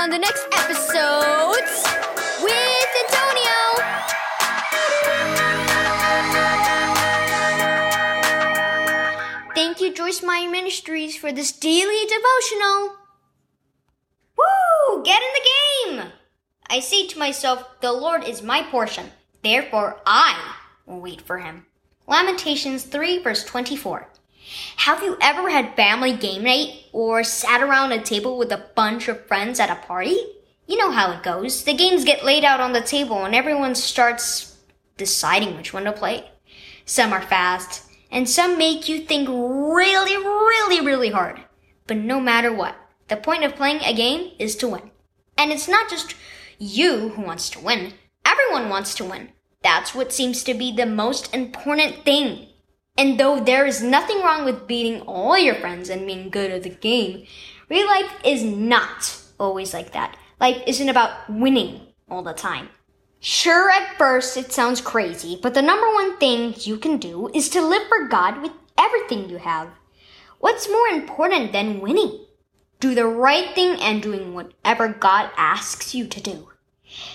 on the next episode with Antonio. Thank you, Joyce Meyer Ministries, for this daily devotional. Woo! Get in the game! I say to myself, The Lord is my portion. Therefore, I will wait for him. Lamentations 3, verse 24. Have you ever had family game night or sat around a table with a bunch of friends at a party? You know how it goes. The games get laid out on the table and everyone starts deciding which one to play. Some are fast, and some make you think really, really, really hard. But no matter what, the point of playing a game is to win. And it's not just you who wants to win. Everyone wants to win. That's what seems to be the most important thing. And though there is nothing wrong with beating all your friends and being good at the game, real life is not always like that. Life isn't about winning all the time. Sure, at first it sounds crazy, but the number one thing you can do is to live for God with everything you have. What's more important than winning? Do the right thing and doing whatever God asks you to do.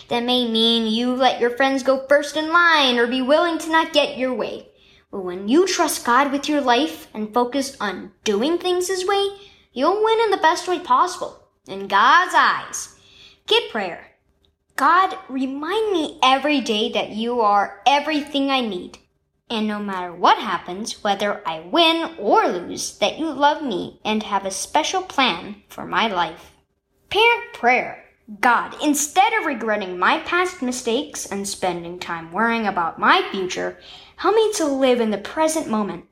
That may mean you let your friends go first in line or be willing to not get your way. But when you trust God with your life and focus on doing things His way, you'll win in the best way possible. In God's eyes. Get prayer. God, remind me every day that you are everything I need. And no matter what happens, whether I win or lose, that you love me and have a special plan for my life. Parent prayer. God, instead of regretting my past mistakes and spending time worrying about my future, help me to live in the present moment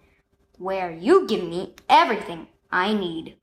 where you give me everything I need.